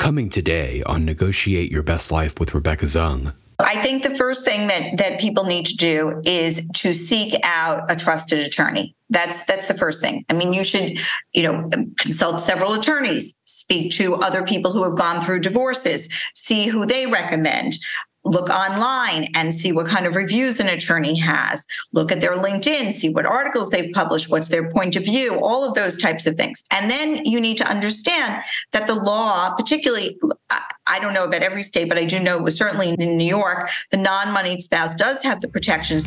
Coming today on Negotiate Your Best Life with Rebecca Zung. I think the first thing that that people need to do is to seek out a trusted attorney. That's that's the first thing. I mean, you should, you know, consult several attorneys, speak to other people who have gone through divorces, see who they recommend look online and see what kind of reviews an attorney has look at their linkedin see what articles they've published what's their point of view all of those types of things. And then you need to understand that the law particularly i don't know about every state but i do know certainly in new york the non-moneyed spouse does have the protections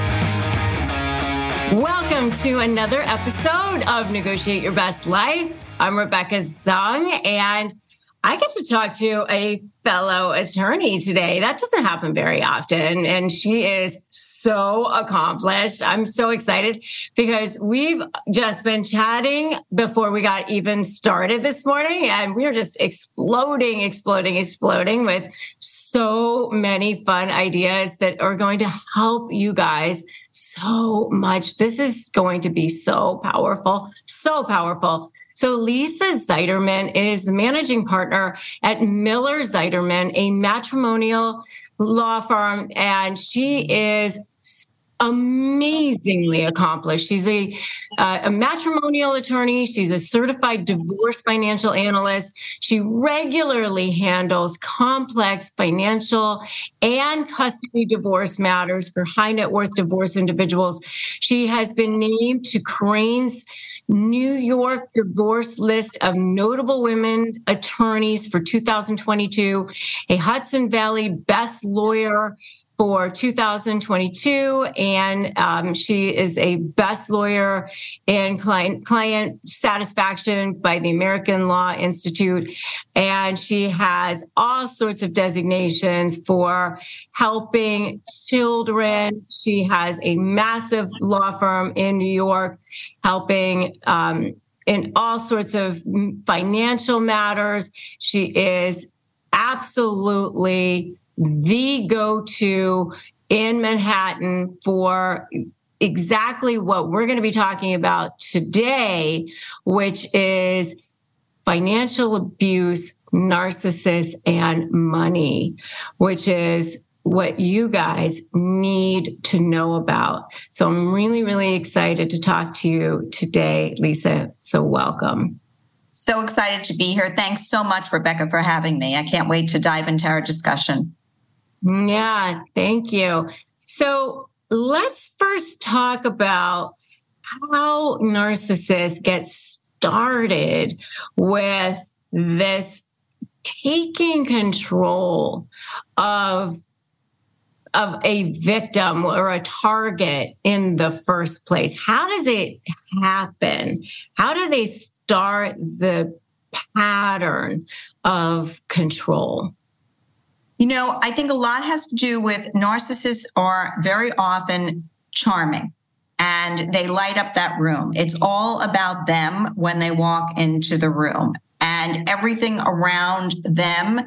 Welcome to another episode of Negotiate Your Best Life. I'm Rebecca Zung, and I get to talk to a fellow attorney today. That doesn't happen very often. And she is so accomplished. I'm so excited because we've just been chatting before we got even started this morning. And we are just exploding, exploding, exploding with so many fun ideas that are going to help you guys so much. This is going to be so powerful, so powerful. So Lisa Zeiderman is the managing partner at Miller Zeiderman, a matrimonial law firm, and she is amazingly accomplished. She's a, uh, a matrimonial attorney. She's a certified divorce financial analyst. She regularly handles complex financial and custody divorce matters for high net worth divorce individuals. She has been named to Crain's New York divorce list of notable women attorneys for 2022, a Hudson Valley best lawyer for 2022 and um, she is a best lawyer in client client satisfaction by the american law institute and she has all sorts of designations for helping children. She has a massive law firm in new york helping um, in all sorts of financial matters. She is absolutely the go to in Manhattan for exactly what we're going to be talking about today, which is financial abuse, narcissists, and money, which is what you guys need to know about. So I'm really, really excited to talk to you today, Lisa. So welcome. So excited to be here. Thanks so much, Rebecca, for having me. I can't wait to dive into our discussion. Mm, yeah, thank you. So let's first talk about how narcissists get started with this taking control of of a victim or a target in the first place. How does it happen? How do they start the pattern of control you know, I think a lot has to do with narcissists are very often charming and they light up that room. It's all about them when they walk into the room and everything around them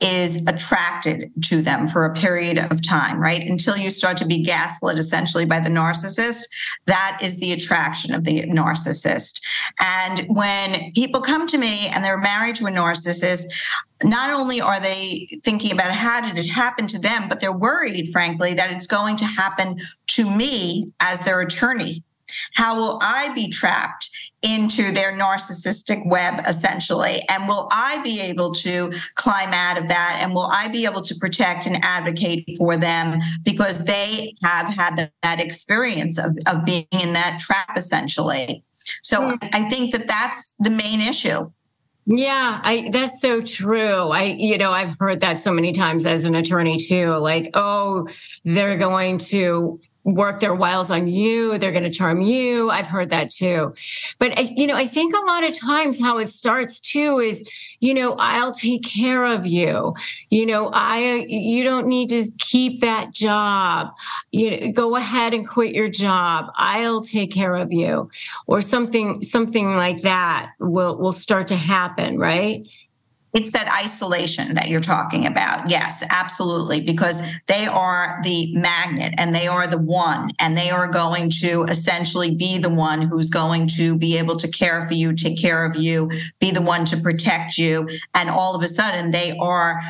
is attracted to them for a period of time, right? Until you start to be gaslit essentially by the narcissist. That is the attraction of the narcissist. And when people come to me and they're married to a narcissist, not only are they thinking about how did it happen to them, but they're worried, frankly, that it's going to happen to me as their attorney. How will I be trapped into their narcissistic web essentially. And will i be able to climb out of that? And will i be able to protect and advocate for them because they have had that experience of, of being in that trap essentially? So hmm. i think that that's the main issue Yeah, I that's so true. I you know, I've heard that so many times as an attorney too. Like, oh, they're going to work their wiles on you, they're going to charm you. I've heard that too. But you know, I think a lot of times how it starts too is you know, I'll take care of you. You know, I you don't need to keep that job. You know, go ahead and quit your job. I'll take care of you. Or something something like that will will start to happen, right? It's that isolation that you're talking about. Yes, absolutely. Because they are the magnet and they are the one, and they are going to essentially be the one who's going to be able to care for you, take care of you, be the one to protect you. And all of a sudden, they are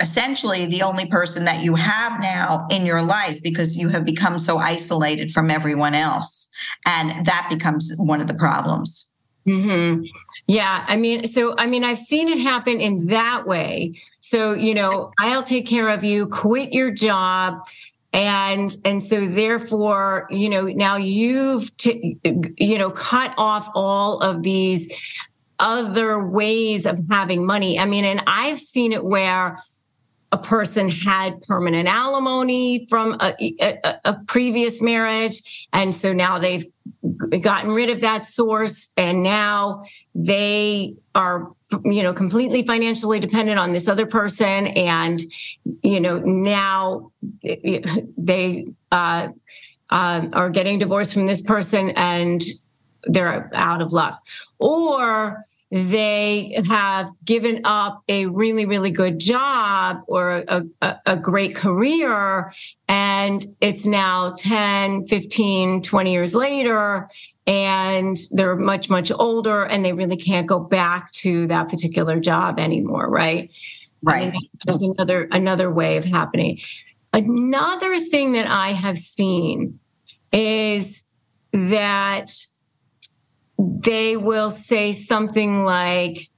essentially the only person that you have now in your life because you have become so isolated from everyone else. And that becomes one of the problems. Mm-hmm. Yeah, I mean, so I mean, I've seen it happen in that way. So, you know, I'll take care of you, quit your job. And and so therefore, you know, now you've t- you know cut off all of these other ways of having money. I mean, and I've seen it where a person had permanent alimony from a, a, a, previous marriage. And so now they've gotten rid of that source. And now they are you know completely financially dependent on this other person. And you know now they uh, uh, are getting divorced from this person and they're out of luck. Or they have given up a really, really good job or a, a, a, great career. And it's now 10, 15, 20 years later, and they're much, much older and they really can't go back to that particular job anymore. Right. Right. That's another, another way of happening. Another thing that I have seen is that they will say something like,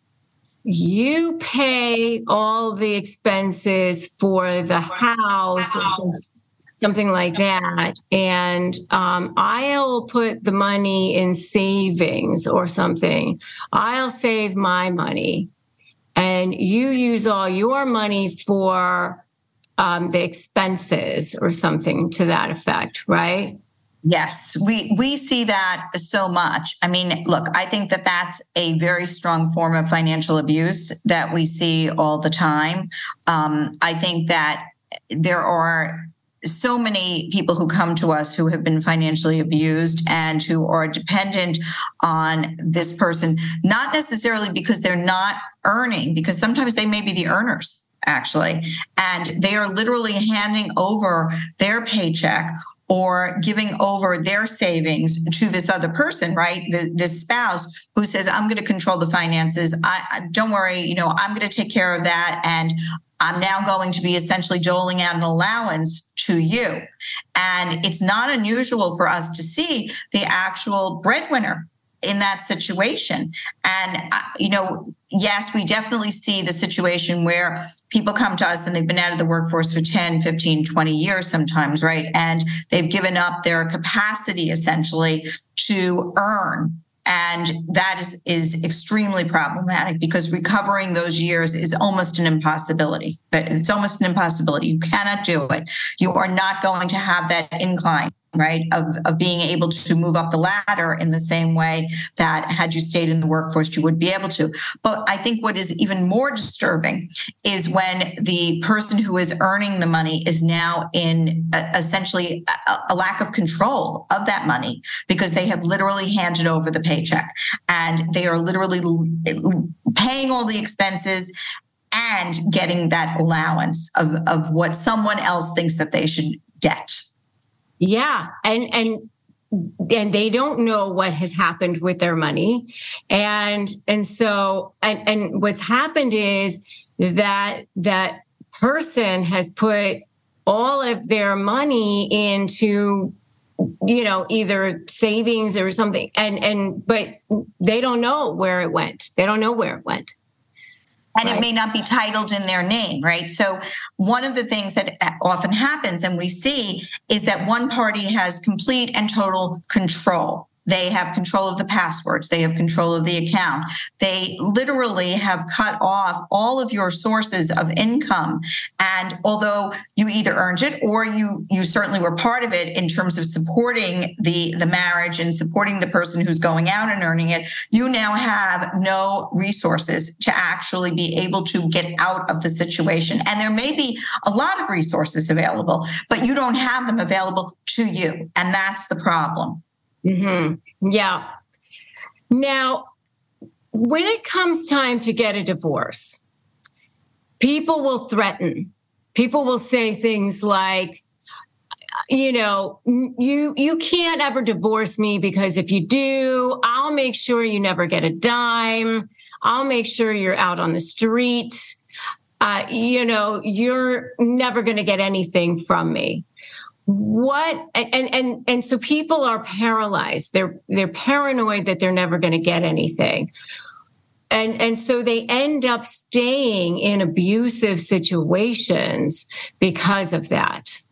you pay all the expenses for the house or something like that. And um, I'll put the money in savings or something. I'll save my money. And you use all your money for um, the expenses or something to that effect, right? Yes, we we see that so much. I mean, look, I think that that's a very strong form of financial abuse that we see all the time. Um, I think that there are so many people who come to us who have been financially abused and who are dependent on this person, not necessarily because they're not earning, because sometimes they may be the earners actually. And they are literally handing over their paycheck or giving over their savings to this other person, right? The, this spouse who says, I'm going to control the finances. I, don't worry, you know, I'm going to take care of that. And I'm now going to be essentially doling out an allowance to you. And it's not unusual for us to see the actual breadwinner in that situation. And, uh, you know, yes, we definitely see the situation where people come to us and they've been out of the workforce for 10, 15, 20 years sometimes, right? And they've given up their capacity essentially to earn. And that is is extremely problematic because recovering those years is almost an impossibility. It's almost an impossibility. You cannot do it. You are not going to have that incline right of, of being able to move up the ladder in the same way that had you stayed in the workforce you would be able to. But i think what is even more disturbing is when the person who is earning the money is now in a, essentially a, a lack of control of that money because they have literally handed over the paycheck. And they are literally paying all the expenses and getting that allowance of, of what someone else thinks that they should get yeah. And, and, and they don't know what has happened with their money. And, and so, and, and what's happened is that, that person has put all of their money into you know either savings or something and and but they don't know where it went they don't know where it went and right. it may not be titled in their name, right? So, one of the things that often happens and we see is that one party has complete and total control They have control of the passwords. They have control of the account. They literally have cut off all of your sources of income. And although you either earned it or you you certainly were part of it in terms of supporting the the marriage and supporting the person who's going out and earning it, you now have no resources to actually be able to get out of the situation. And there may be a lot of resources available, but you don't have them available to you. And that's the problem. Mm-hmm. Yeah. Now, when it comes time to get a divorce, people will threaten. People will say things like, you know, you you can't ever divorce me because if you do, I'll make sure you never get a dime. I'll make sure you're out on the street. Uh, you know, you're never going to get anything from me what and and and so people are paralyzed. They're they're paranoid that they're never going to get anything. And and so they end up staying in abusive situations because of that.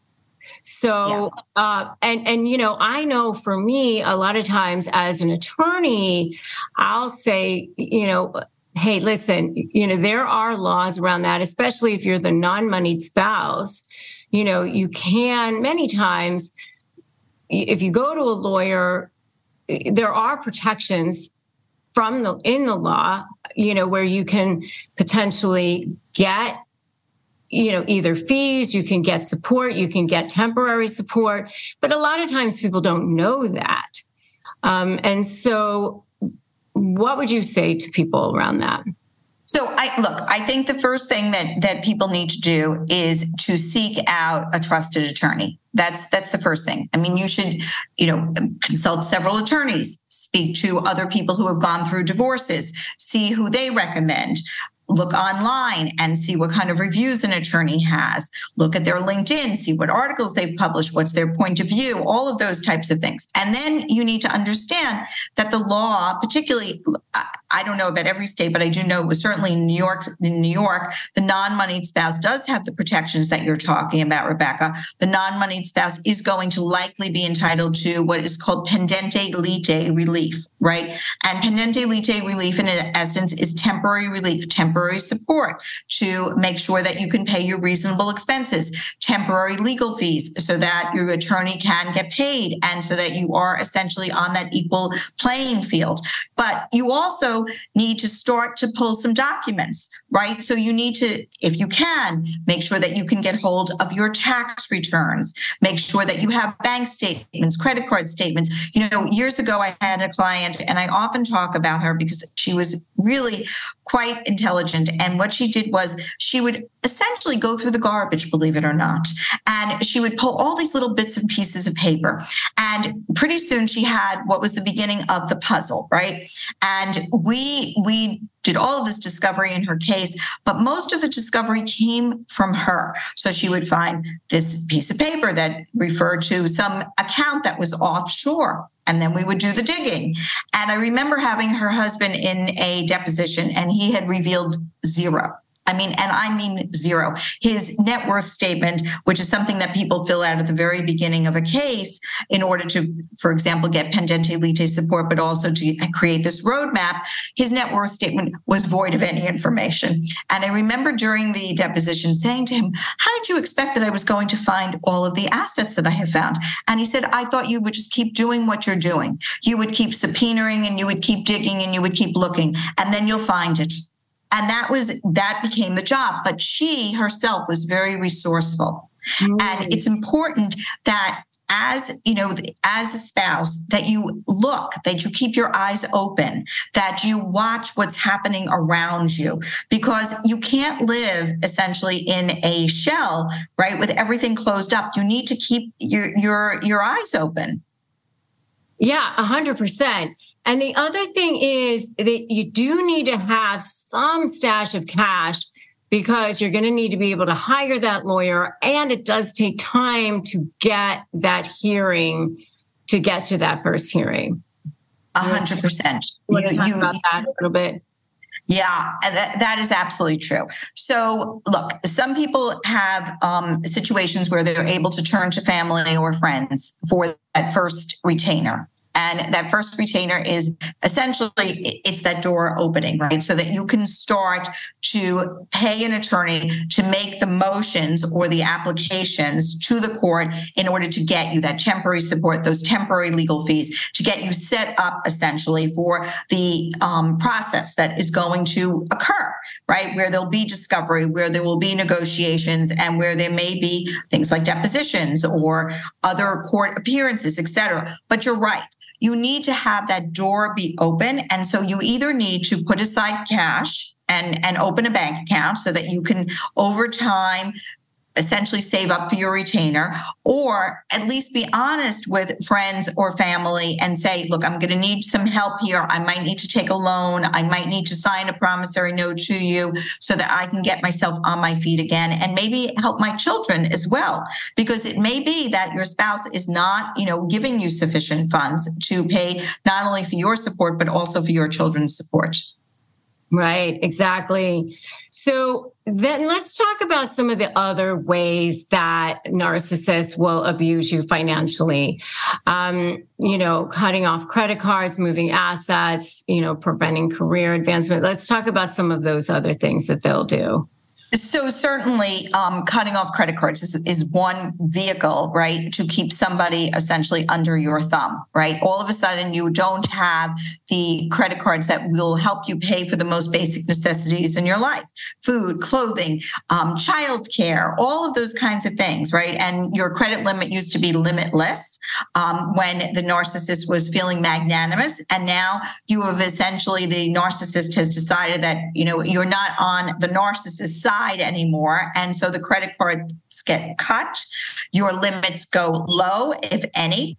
So yes. uh and and you know i know for me a lot of times as an attorney i'll say you know hey listen you know there are laws around that especially if you're the non-moneyed spouse you know, you can many times, if you go to a lawyer, there are protections from the in the law, you know, where you can potentially get you know either fees you can get support you can get temporary support but a lot of times people don't know that. Um, and so what would you say to people around that so I look, I think the first thing that that people need to do is to seek out a trusted attorney. That's that's the first thing. I mean, you should, you know, consult several attorneys, speak to other people who have gone through divorces, see who they recommend look online and see what kind of reviews an attorney has look at their linkedin see what articles they've published what's their point of view all of those types of things and then you need to understand that the law particularly uh, I don't know about every state, but I do know it was certainly in New York. In New York, the non-moneyed spouse does have the protections that you're talking about, Rebecca. The non-moneyed spouse is going to likely be entitled to what is called pendente lite relief, right? And pendente lite relief, in essence, is temporary relief, temporary support to make sure that you can pay your reasonable expenses, temporary legal fees, so that your attorney can get paid, and so that you are essentially on that equal playing field. But you also need to start to pull some documents, right? So you need to, if you can, make sure that you can get hold of your tax returns, make sure that you have bank statements, credit card statements. You know, years ago, I had a client, and I often talk about her because she was really quite intelligent. And what she did was she would essentially go through the garbage, believe it or not. And she would pull all these little bits and pieces of paper. And pretty soon she had what was the beginning of the puzzle, right? And we we did all of this discovery in her case, but most of the discovery came from her. So she would find this piece of paper that referred to some account that was offshore. And then we would do the digging. And I remember having her husband in a deposition, and he had revealed zero I mean, and I mean zero. His net worth statement, which is something that people fill out at the very beginning of a case in order to, for example, get pendente lite support, but also to create this roadmap, his net worth statement was void of any information. And I remember during the deposition saying to him, How did you expect that I was going to find all of the assets that I have found? And he said, I thought you would just keep doing what you're doing. You would keep subpoenaing and you would keep digging and you would keep looking, and then you'll find it and that was that became the job. But she herself was very resourceful. Mm. and it's important that as you know as a spouse that you look that you keep your eyes open that you watch what's happening around you. Because you can't live essentially in a shell right with everything closed up. You need to keep your your your eyes open. Yeah 100% and the other thing is that you do need to have some stash of cash because you're going to need to be able to hire that lawyer. And it does take time to get that hearing, to get to that first hearing. A hundred percent. You, you, about that a little bit. Yeah, that, that is absolutely true. So, look, some people have um, situations where they're able to turn to family or friends for that first retainer. And that first retainer is essentially it's that door opening, right? So that you can start to pay an attorney to make the motions or the applications to the court in order to get you that temporary support, those temporary legal fees, to get you set up essentially for the um, process that is going to occur, right? Where there'll be discovery, where there will be negotiations, and where there may be things like depositions or other court appearances, et cetera. But you're right you need to have that door be open. And so you either need to put aside cash and, and open a bank account so that you can over time essentially save up for your retainer or at least be honest with friends or family and say look i'm going to need some help here. I might need to take a loan. I might need to sign a promissory note to you so that i can get myself on my feet again and maybe help my children as well. Because it may be that your spouse is not you know giving you sufficient funds to pay not only for your support but also for your children's support. Right, exactly. So then let's talk about some of the other ways that narcissists will abuse you financially. Um, you know, cutting off credit cards, moving assets, you know, preventing career advancement. Let's talk about some of those other things that they'll do. So certainly, um, cutting off credit cards is, is one vehicle, right, to keep somebody essentially under your thumb, right? All of a sudden, you don't have the credit cards that will help you pay for the most basic necessities in your life: food, clothing, um, childcare, all of those kinds of things, right? And your credit limit used to be limitless um, when the narcissist was feeling magnanimous, and now you have essentially the narcissist has decided that you know you're not on the narcissist side anymore. And so the credit cards get cut, your limits go low, if any.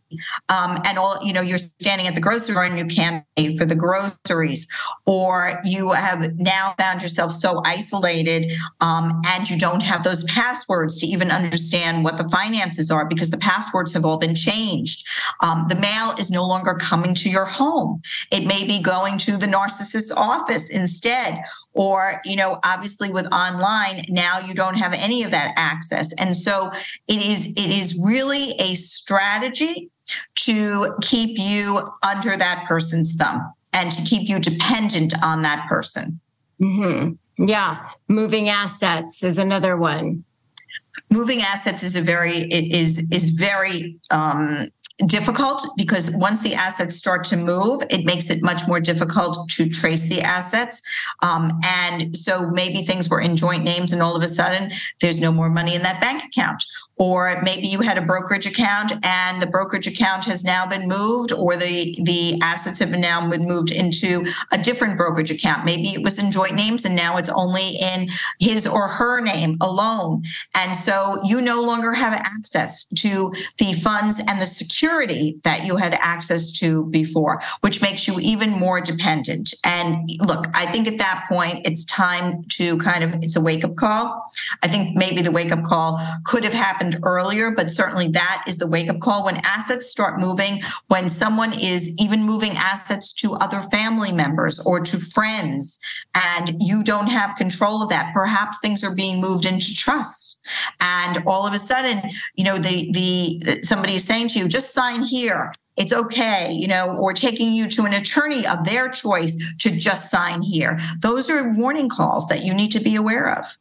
Um, and all, you know, you're standing at the grocery store and you can't pay for the groceries, or you have now found yourself so isolated um, and you don't have those passwords to even understand what the finances are because the passwords have all been changed. Um, the mail is no longer coming to your home. It may be going to the narcissist's office instead, or, you know, obviously with online now you don't have any of that access. And so it is it is really a strategy to keep you under that person's thumb and to keep you dependent on that person. Mm-hmm. yeah. Moving assets is another one. Moving assets is a very is is very um, difficult because once the assets start to move, it makes it much more difficult to trace the assets. Um, and so maybe things were in joint names and all of a sudden there's no more money in that bank account or maybe you had a brokerage account and the brokerage account has now been moved or the the assets have now been moved into a different brokerage account. Maybe it was in joint names and now it's only in his or her name alone. And so you no longer have access to the funds and the security that you had access to before which makes you even more dependent. And look i think at that point it's time to kind of it's a wake up call. I think maybe the wake up call could have happened happened earlier, but certainly that is the wake up call when assets start moving, when someone is even moving assets to other family members or to friends, and you don't have control of that. Perhaps things are being moved into trusts. And all of a sudden, you know, the the somebody is saying to you, just sign here it's okay, you know, or taking you to an attorney of their choice to just sign here. Those are warning calls that you need to be aware of.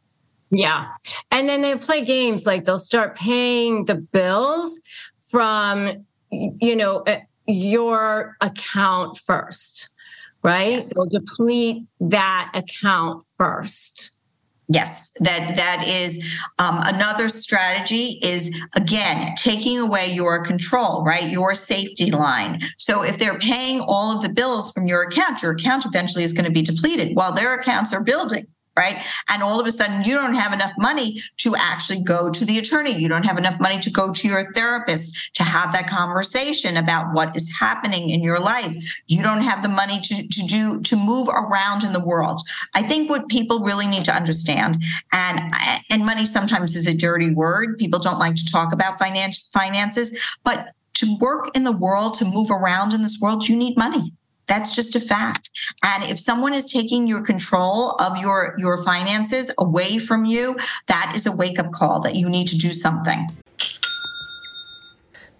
Yeah. And then they play games like they'll start paying the bills from, you know, uh, your account first, right? Yes. They'll deplete that account first. Yes, that that is um, another strategy. Is again taking away your control, right? Your safety line. So if they're paying all of the bills from your account, your account eventually is going to be depleted while their accounts are building right? And all of a sudden, you don't have enough money to actually go to the attorney. You don't have enough money to go to your therapist to have that conversation about what is happening in your life. You don't have the money to, to do, to move around in the world. I think what people really need to understand, and, and money sometimes is a dirty word. People don't like to talk about finance, finances, but to work in the world, to move around in this world, you need money. That's just a fact. And if someone is taking your control of your, your finances away from you, that is a wake up call that you need to do something.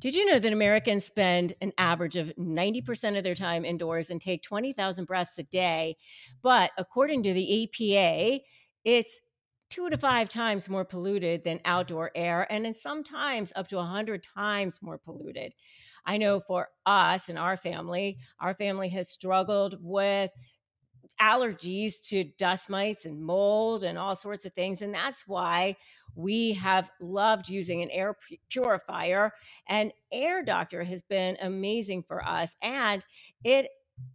Did you know that Americans spend an average of 90% of their time indoors and take 20,000 breaths a day? But according to the EPA, it's two to five times more polluted than outdoor air, and sometimes up to 100 times more polluted. I know for us and our family, our family has struggled with allergies to dust mites and mold and all sorts of things. And that's why we have loved using an air purifier. And Air Doctor has been amazing for us. And it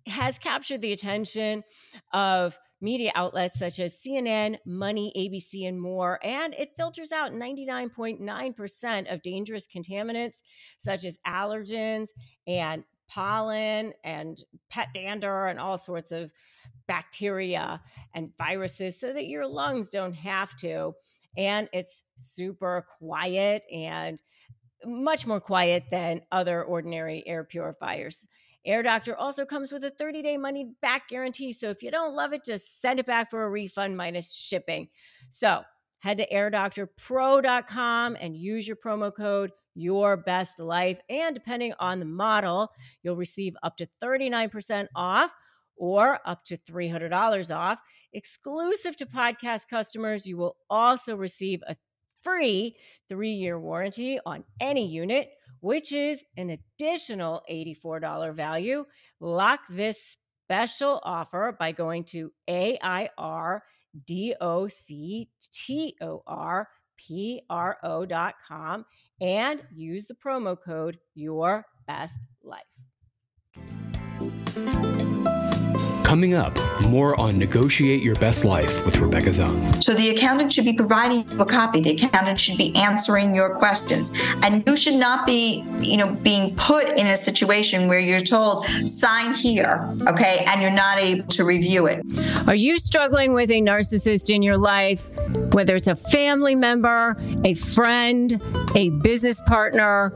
has captured the attention of media outlets such as CNN, Money, ABC, and more. And it filters out 99.9% of dangerous contaminants such as allergens and pollen and pet dander and all sorts of bacteria and viruses so that your lungs don't have to. And it's super quiet and much more quiet than other ordinary air purifiers. Air Doctor also comes with a 30 day money back guarantee. So if you don't love it, just send it back for a refund minus shipping. So head to airdoctorpro.com and use your promo code your best life and depending on the model you'll receive up to 39% off or up to $300 off exclusive to podcast customers you will also receive a free 3-year warranty on any unit which is an additional $84 value. Lock this special offer by going to AIRDOCTORPRO.com and use the promo code Your Best Life. Coming up, more on Negotiate Your Best Life with Rebecca Zung. So the accountant should be providing you a copy. The accountant should be answering your questions. And you should not be, you know, being put in a situation where you're told, sign here, okay, and you're not able to review it. Are you struggling with a narcissist in your life? Whether it's a family member, a friend, a business partner,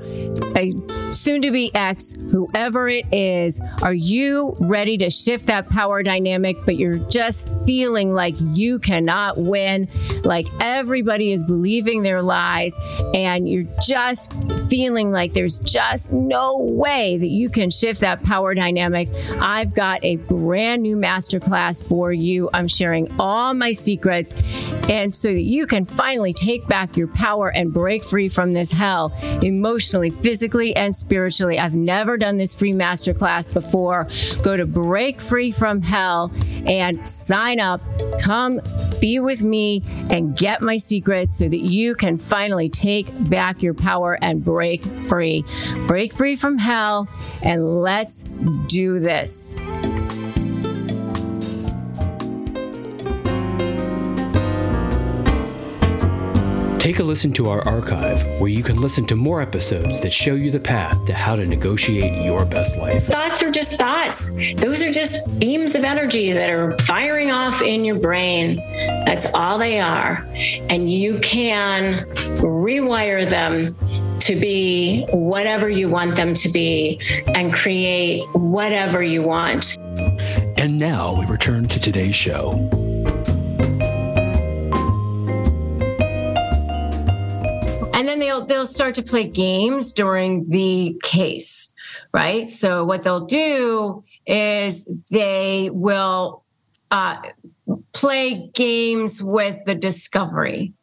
a soon to be ex, whoever it is, are you ready to shift that power dynamic, but you're just feeling like you cannot win, like everybody is believing their lies, and you're just feeling like there's just no way that you can shift that power dynamic? I've got a brand new masterclass for you. I'm sharing all my secrets, and so that you can finally take back your power and break free from this hell emotionally, physically, and spiritually. I've never done this free masterclass before. Go to Break Free from Hell and sign up. Come be with me and get my secrets so that you can finally take back your power and break free. Break free from hell and let's do this. Take a listen to our archive where you can listen to more episodes that show you the path to how to negotiate your best life. Thoughts are just thoughts. Those are just beams of energy that are firing off in your brain. That's all they are. And you can rewire them to be whatever you want them to be and create whatever you want. And now we return to today's show. And then they'll they'll start to play games during the case, right? So what they'll do is they will uh, play games with the discovery.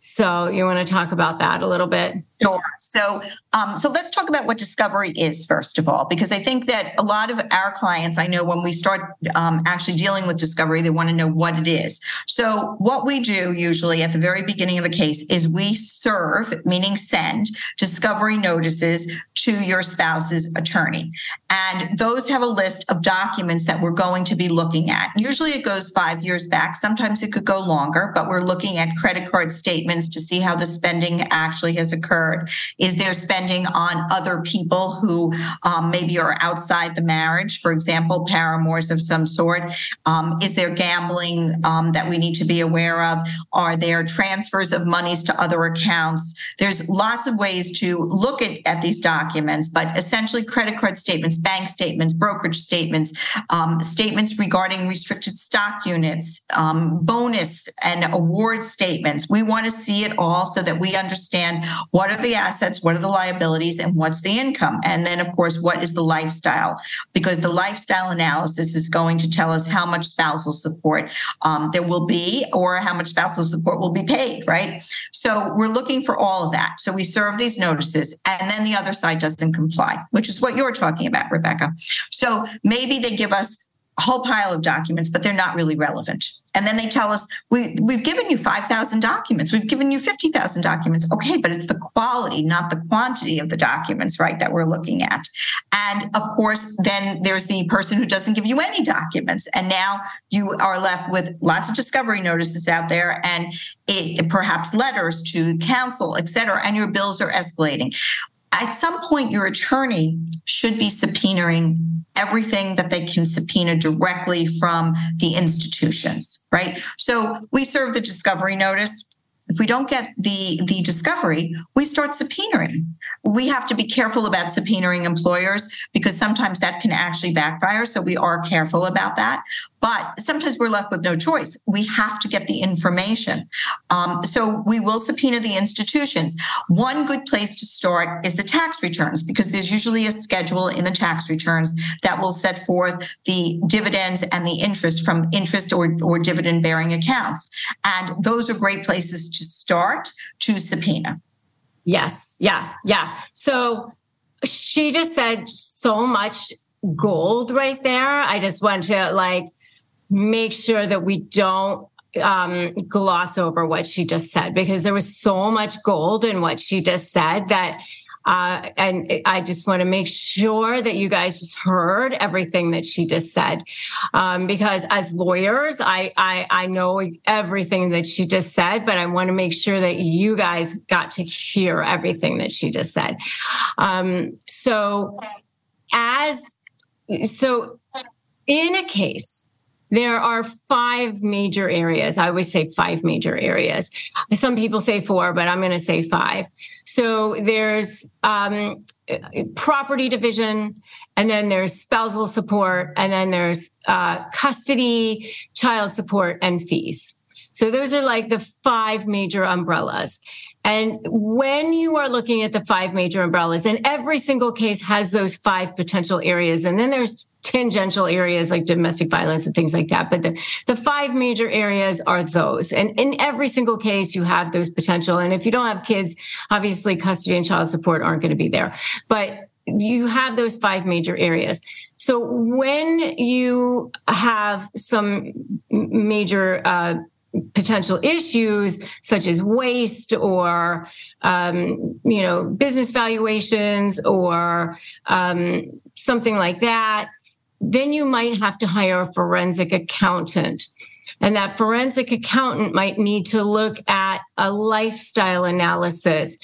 So you want to talk about that a little bit? Sure. So, um, so let's talk about what discovery is first of all, because I think that a lot of our clients, I know when we start um, actually dealing with discovery, they want to know what it is. So, what we do usually at the very beginning of a case is we serve, meaning send, discovery notices to your spouse's attorney, and those have a list of documents that we're going to be looking at. Usually, it goes five years back. Sometimes it could go longer, but we're looking at credit card statements to see how the spending actually has occurred occurred? Is there spending on other people who um, maybe are outside the marriage, for example, paramours of some sort? Um, is there gambling um, that we need to be aware of? Are there transfers of monies to other accounts? There's lots of ways to look at, at these documents, but essentially credit card statements, bank statements, brokerage statements, um, statements regarding restricted stock units, um, bonus and award statements. We want to see it all so that we understand what are the assets, what are the liabilities, and what's the income? And then, of course, what is the lifestyle? Because the lifestyle analysis is going to tell us how much spousal support um, there will be or how much spousal support will be paid, right? So we're looking for all of that. So we serve these notices, and then the other side doesn't comply, which is what you're talking about, Rebecca. So maybe they give us a whole pile of documents, but they're not really relevant. And then they tell us, we, we've given you 5,000 documents, we've given you 50,000 documents. Okay, but it's the quality, not the quantity of the documents, right, that we're looking at. And of course, then there's the person who doesn't give you any documents. And now you are left with lots of discovery notices out there and it, perhaps letters to counsel, et cetera, and your bills are escalating at some point, your attorney should be subpoenaing everything that they can subpoena directly from the institutions, right? So we serve the discovery notice. If we don't get the the discovery, we start subpoenaing. We have to be careful about subpoenaing employers because sometimes that can actually backfire. So we are careful about that. But sometimes we're left with no choice. We have to get the information. Um, so we will subpoena the institutions. One good place to start is the tax returns because there's usually a schedule in the tax returns that will set forth the dividends and the interest from interest or, or dividend bearing accounts. And those are great places to start to subpoena. Yes. Yeah. Yeah. So she just said so much gold right there. I just want to like make sure that we don't um, gloss over what she just said because there was so much gold in what she just said that uh, and I just want to make sure that you guys just heard everything that she just said, um, because as lawyers, I, I I know everything that she just said, but I want to make sure that you guys got to hear everything that she just said. Um, so, as so in a case there are five major areas. I always say five major areas. Some people say four, but I'm going to say five. So there's um, property division, and then there's spousal support, and then there's uh, custody, child support, and fees. So those are like the five major umbrellas. And when you are looking at the five major umbrellas, and every single case has those five potential areas, and then there's tangential areas like domestic violence and things like that. But the, the five major areas are those. And in every single case, you have those potential. And if you don't have kids, obviously custody and child support aren't going to be there. But you have those five major areas. So when you have some major uh, potential issues such as waste or um, you know business valuations or um, something like that then you might have to hire a forensic accountant. And that forensic accountant might need to look at a lifestyle analysis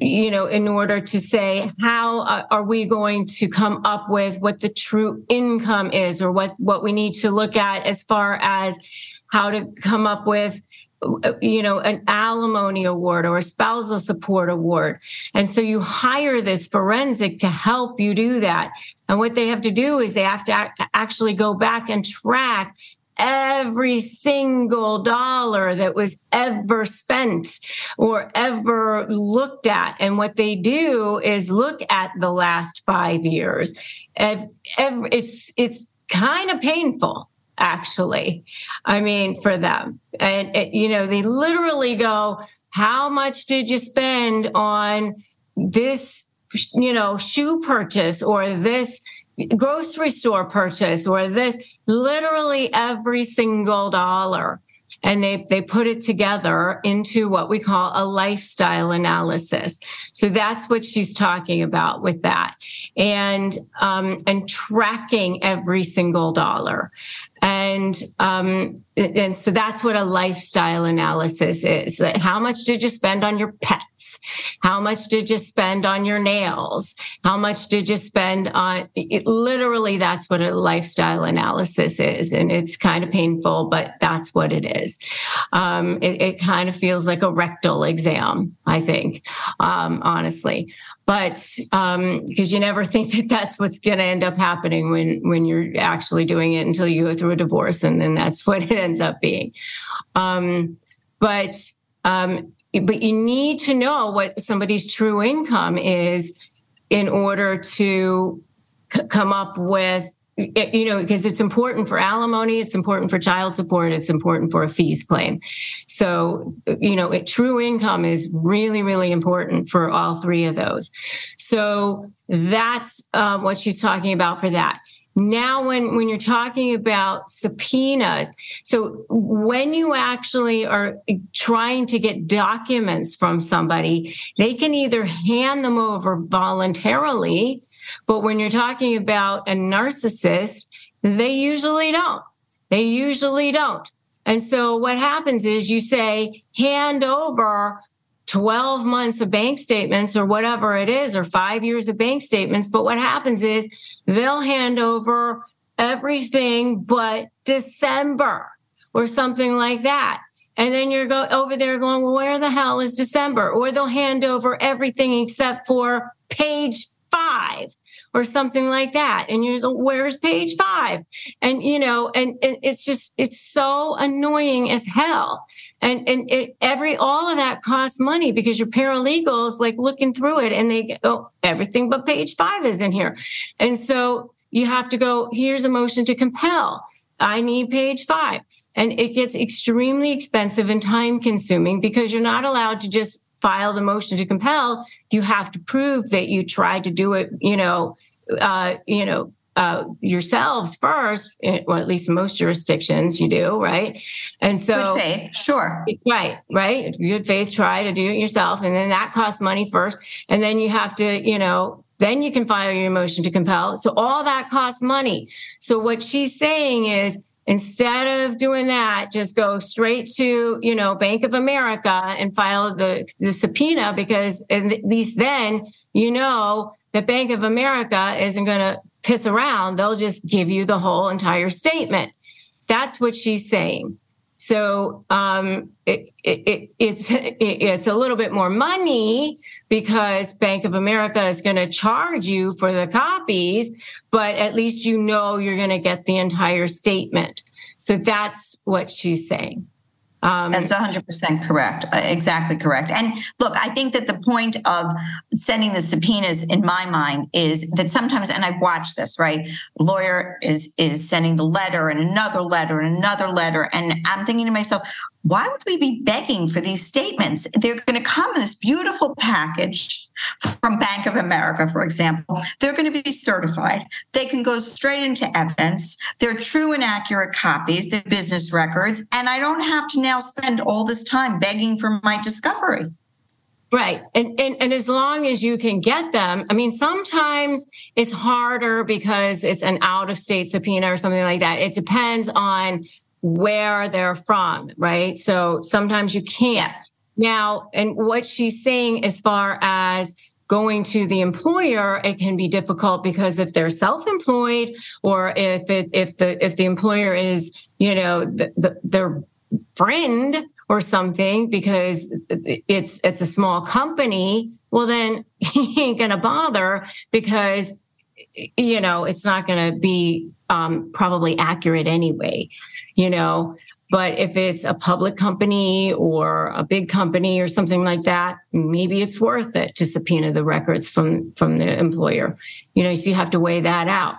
you know in order to say how are we going to come up with what the true income is or what what we need to look at as far as how to come up with you know, an alimony award or a spousal support award. And so you hire this forensic to help you do that. And what they have to do is they have to actually go back and track every single dollar that was ever spent or ever looked at. And what they do is look at the last five years. It's, it's kind of painful actually. I mean, for them. And, it, you know, they literally go, how much did you spend on this, you know, shoe purchase or this grocery store purchase or this, literally every single dollar and they they put it together into what we call a lifestyle analysis. So that's what she's talking about with that, and um, and tracking every single dollar, and um, and so that's what a lifestyle analysis is. How much did you spend on your pets? How much did you spend on your nails? How much did you spend on? It, literally, that's what a lifestyle analysis is, and it's kind of painful, but that's what it is. Um, it, it, kind of feels like a rectal exam, I think, um, honestly but because um, you never think that that's what's going to end up happening when when you're actually doing it until you go through a divorce and then that's what it ends up being. Um, but um, but you need to know what somebody's true income is in order to c- come up with you know, because it's important for alimony, it's important for child support, it's important for a fees claim. So, you know, it, true income is really, really important for all three of those. So that's uh, what she's talking about for that. Now, when, when you're talking about subpoenas, so when you actually are trying to get documents from somebody, they can either hand them over voluntarily but when you're talking about a narcissist, they usually don't. They usually don't. And so what happens is you say, hand over 12 months of bank statements or whatever it is, or five years of bank statements. But what happens is they'll hand over everything but December or something like that. And then you're go over there going, well, where the hell is December? Or they'll hand over everything except for page five or something like that. And you're like, where's page five? And, you know, and, it's just, it's so annoying as hell. And, and it, every, all of that costs money because your paralegals like looking through it and they go, oh, everything but page five is in here. And so you have to go, here's a motion to compel. I need page five. And it gets extremely expensive and time consuming because you're not allowed to just file the motion to compel, you have to prove that you tried to do it, you know, uh, you know, uh, yourselves first, eh, well, at least most jurisdictions you do, right? And so, good faith, sure, right, right, good faith, try to do it yourself, and then that costs money first, and then you have to, you know, then you can file your motion to compel. So all that costs money. So what she's saying is instead of doing that just go straight to you know bank of america and file the, the subpoena because at least then you know that bank of america isn't going to piss around. They'll just give you the whole entire statement. That's what she's saying. So um, it, it, it, it's it's a little bit more money because Bank of America is going to charge you for the copies, but at least you know you're going to get the entire statement. So that's what she's saying. Um, That's 100% correct. Uh, exactly correct. And look, I think that the point of sending the subpoenas in my mind is that sometimes, and I've watched this, right? Lawyer is, is sending the letter and another letter and another letter. And I'm thinking to myself, why would we be begging for these statements? They're going to come in this beautiful package from Bank of America, for example. They're going to be certified. They can go straight into evidence. They're true and accurate copies, they're business records. And I don't have to now spend all this time begging for my discovery. Right. And, and and as long as you can get them, I mean, sometimes it's harder because it's an out of state subpoena or something like that. It depends on where they're from, right? So sometimes you can't. Yes. Now, and what she's saying as far as going to the employer, it can be difficult because if they're self-employed or if it, if the if the employer is, you know, the, the, their friend or something because it's it's a small company, well then he ain't gonna bother because you know it's not gonna be um, probably accurate anyway. You know, but if it's a public company or a big company or something like that, maybe it's worth it to subpoena the records from from the employer. You know, so you have to weigh that out.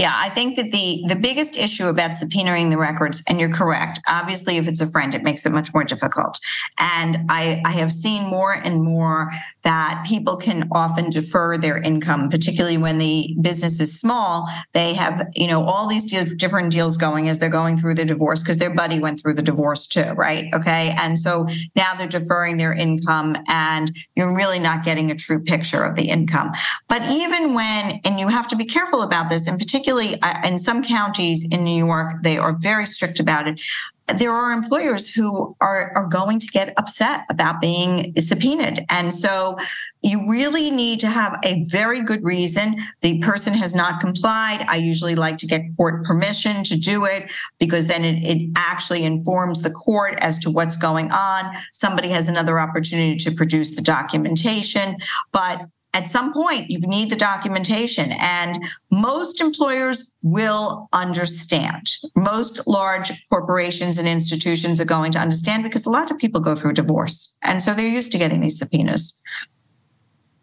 Yeah, I think that the the biggest issue about subpoenaing the records, and you're correct. Obviously, if it's a friend, it makes it much more difficult. And I, I have seen more and more that people can often defer their income, particularly when the business is small. They have, you know, all these different deals going as they're going through the divorce because their buddy went through the divorce too, right? Okay, and so now they're deferring their income, and you're really not getting a true picture of the income. But even when, and you have to be careful about this, in particular particularly uh, in some counties in New York, they are very strict about it. There are employers who are, are going to get upset about being subpoenaed. And so you really need to have a very good reason. The person has not complied. I usually like to get court permission to do it because then it, it actually informs the court as to what's going on. Somebody has another opportunity to produce the documentation. But at some point you need the documentation and most employers will understand. Most large corporations and institutions are going to understand because a lot of people go through divorce and so they're used to getting these subpoenas.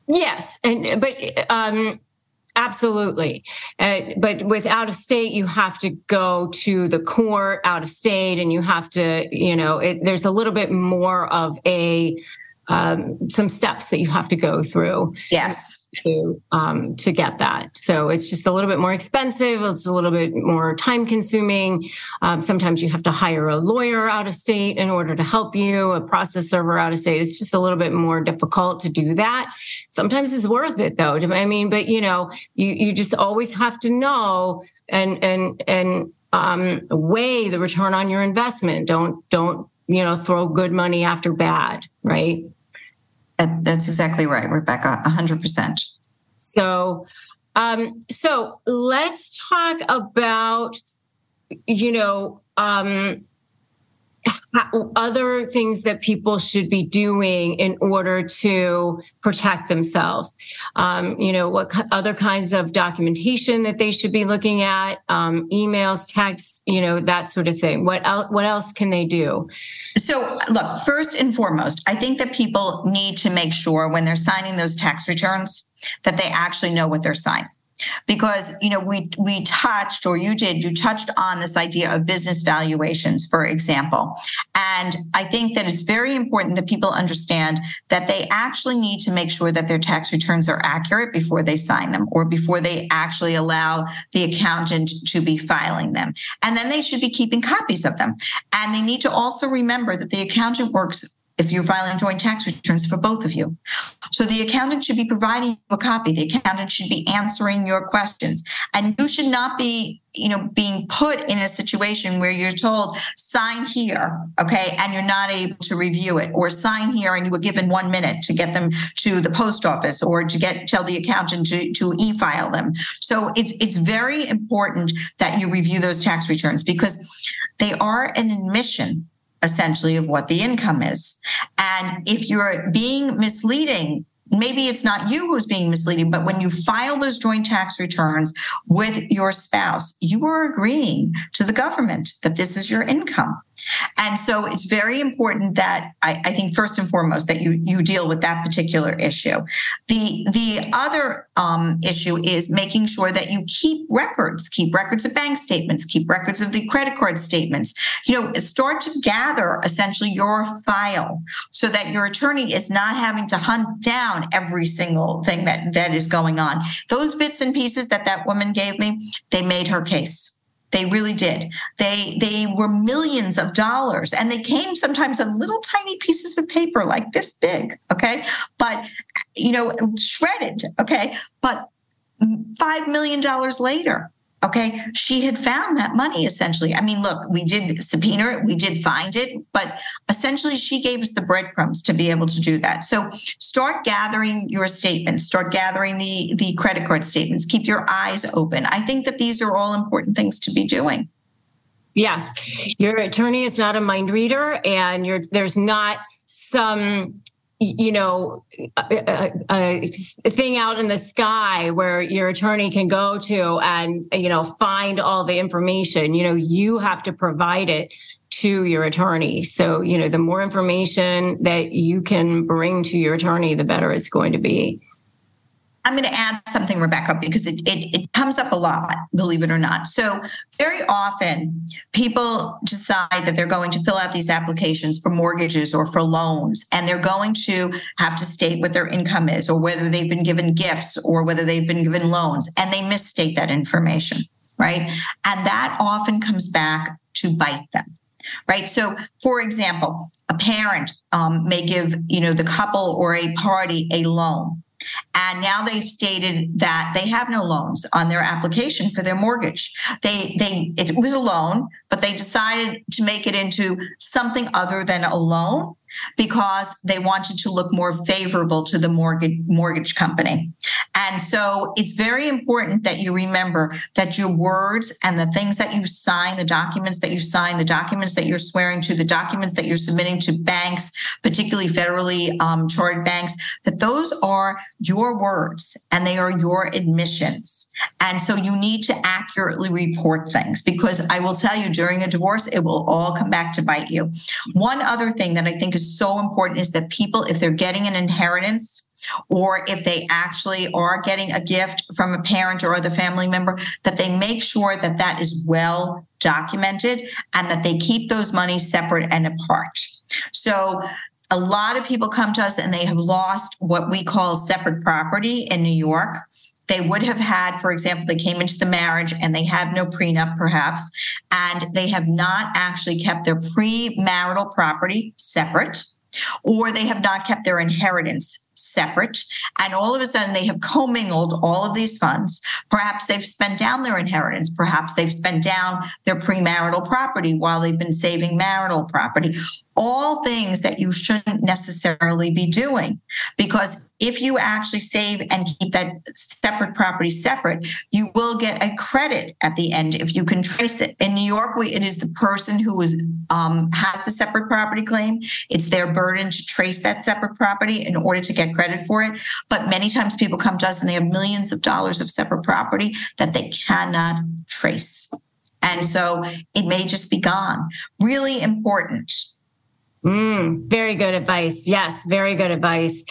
Yes and but um absolutely. Uh, but with out of state you have to go to the court out of state and you have to you know it, there's a little bit more of a um, some steps that you have to go through. Yes. To um, to get that, so it's just a little bit more expensive. It's a little bit more time consuming. Um, sometimes you have to hire a lawyer out of state in order to help you. A process server out of state. It's just a little bit more difficult to do that. Sometimes it's worth it though. I mean, but you know, you you just always have to know and and and um, weigh the return on your investment. Don't don't you know throw good money after bad, right? That's exactly right, Rebecca. 100%. So, um, so let's talk about, you know, um, other things that people should be doing in order to protect themselves. Um, you know, what other kinds of documentation that they should be looking at, um, emails, texts, you know, that sort of thing. What else? What else can they do? So, look, first and foremost, I think that people need to make sure when they're signing those tax returns that they actually know what they're signing because you know we we touched or you did you touched on this idea of business valuations for example. And i think that it's very important that people understand that they actually need to make sure that their tax returns are accurate before they sign them or before they actually allow the accountant to be filing them. And then they should be keeping copies of them. And they need to also remember that the accountant works if you're filing joint tax returns for both of you. So the accountant should be providing you a copy. The accountant should be answering your questions. And you should not be, you know, being put in a situation where you're told, sign here, okay, and you're not able to review it, or sign here and you were given one minute to get them to the post office or to get tell the accountant to, to e-file them. So it's it's very important that you review those tax returns because they are an admission essentially of what the income is. And if you're being misleading, maybe it's not you who's being misleading, but when you file those joint tax returns with your spouse, you are agreeing to the government that this is your income. And so it's very important that I, I, think first and foremost that you you deal with that particular issue. The the other um, issue is making sure that you keep records, keep records of bank statements, keep records of the credit card statements. You know, start to gather essentially your file so that your attorney is not having to hunt down every single thing that that is going on. Those bits and pieces that that woman gave me, they made her case they really did. They they were millions of dollars, and they came sometimes on little tiny pieces of paper like this big. Okay, but you know, shredded. Okay, but mm, five million dollars later, Okay. She had found that money essentially. I mean, look, we did subpoena it, we did find it, but essentially she gave us the breadcrumbs to be able to do that. So start gathering your statements, start gathering the, the credit card statements, keep your eyes open. I think that these are all important things to be doing. Yes, your attorney is not a mind reader, and you're, there's not some you know a, a, thing out in the sky where your attorney can go to and you know find all the information you know you have to provide it to your attorney. So you know the more information that you can bring to your attorney the better it's going to be I'm going to add something, Rebecca, because it, it, it, comes up a lot, believe it or not. So, very often people decide that they're going to fill out these applications for mortgages or for loans, and they're going to have to state what their income is, or whether they've been given gifts, or whether they've been given loans, and they misstate that information, right? And that often comes back to bite them right so for example a parent um, may give you know the couple or a party a loan and now they've stated that they have no loans on their application for their mortgage. They they it was a loan, but they decided to make it into something other than a loan because they wanted to look more favorable to the mortgage mortgage company. And so it's very important that you remember that your words and the things that you sign, the documents that you sign, the documents that you're swearing to, the documents that you're submitting to banks, particularly federally um, chartered banks, that those are your words and they are your admissions. And so you need to accurately report things because I will tell you during a divorce, it will all come back to bite you. One other thing that I think is so important is that people, if they're getting an inheritance, or if they actually are getting a gift from a parent or other family member, that they make sure that that is well documented and that they keep those monies separate and apart. So a lot of people come to us and they have lost what we call separate property in New York. They would have had, for example, they came into the marriage and they had no prenup, perhaps, and they have not actually kept their premarital property separate or they have not kept their inheritance separate. And all of a sudden, they have commingled all of these funds. Perhaps they've spent down their inheritance. Perhaps they've spent down their premarital property while they've been saving marital property all things that you shouldn't necessarily be doing. Because if you actually save and keep that separate property separate, you will get a credit at the end if you can trace it. In New York, we, it is the person who is um, has the separate property claim. It's their burden to trace that separate property in order to get credit for it. But many times people come to us and they have millions of dollars of separate property that they cannot trace. And so it may just be gone. Really important Mm, very good advice. Yes, very good advice.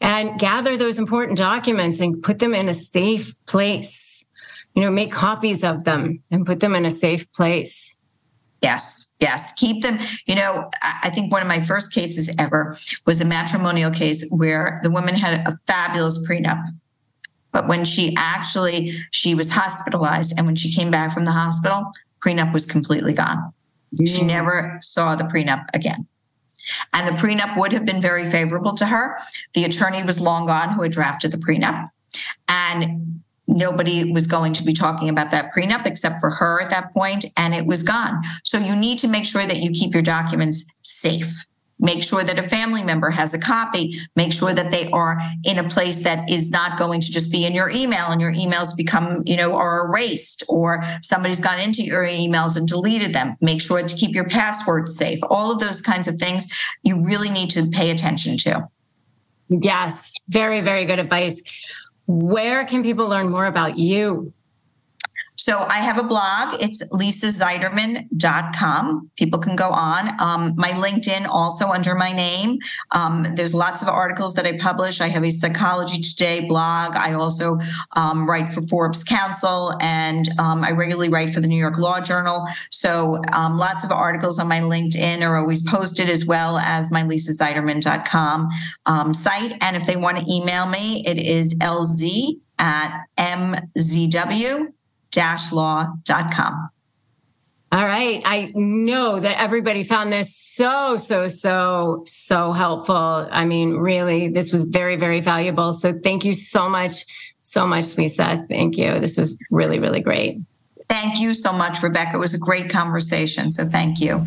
And gather those important documents and put them in a safe place. You know, make copies of them and put them in a safe place. Yes, yes. Keep them. You know, I think one of my first cases ever was a matrimonial case where the woman had a fabulous prenup. But when she actually she was hospitalized and when she came back from the hospital, prenup was completely gone. Mm. She never saw the prenup again. And the prenup would have been very favorable to her. The attorney was long gone who had drafted the prenup. And nobody was going to be talking about that prenup except for her at that point, and it was gone. So you need to make sure that you keep your documents safe. Make sure that a family member has a copy. Make sure that they are in a place that is not going to just be in your email and your emails become, you know, are erased or somebody's gone into your emails and deleted them. Make sure to keep your passwords safe. All of those kinds of things you really need to pay attention to. Yes, very, very good advice. Where can people learn more about you? So I have a blog. It's lisazeiderman.com. People can go on. Um, my LinkedIn also under my name. Um, there's lots of articles that I publish. I have a Psychology Today blog. I also um, write for Forbes Council and um, I regularly write for the New York Law Journal. So um, lots of articles on my LinkedIn are always posted as well as my lisazeiderman.com um, site. And if they want to email me, it is lz at mzw law.com. All right. I know that everybody found this so, so, so, so helpful. I mean, really, this was very, very valuable. So thank you so much, so much, Lisa. Thank you. This was really, really great. Thank you so much, Rebecca. It was a great conversation. So thank you.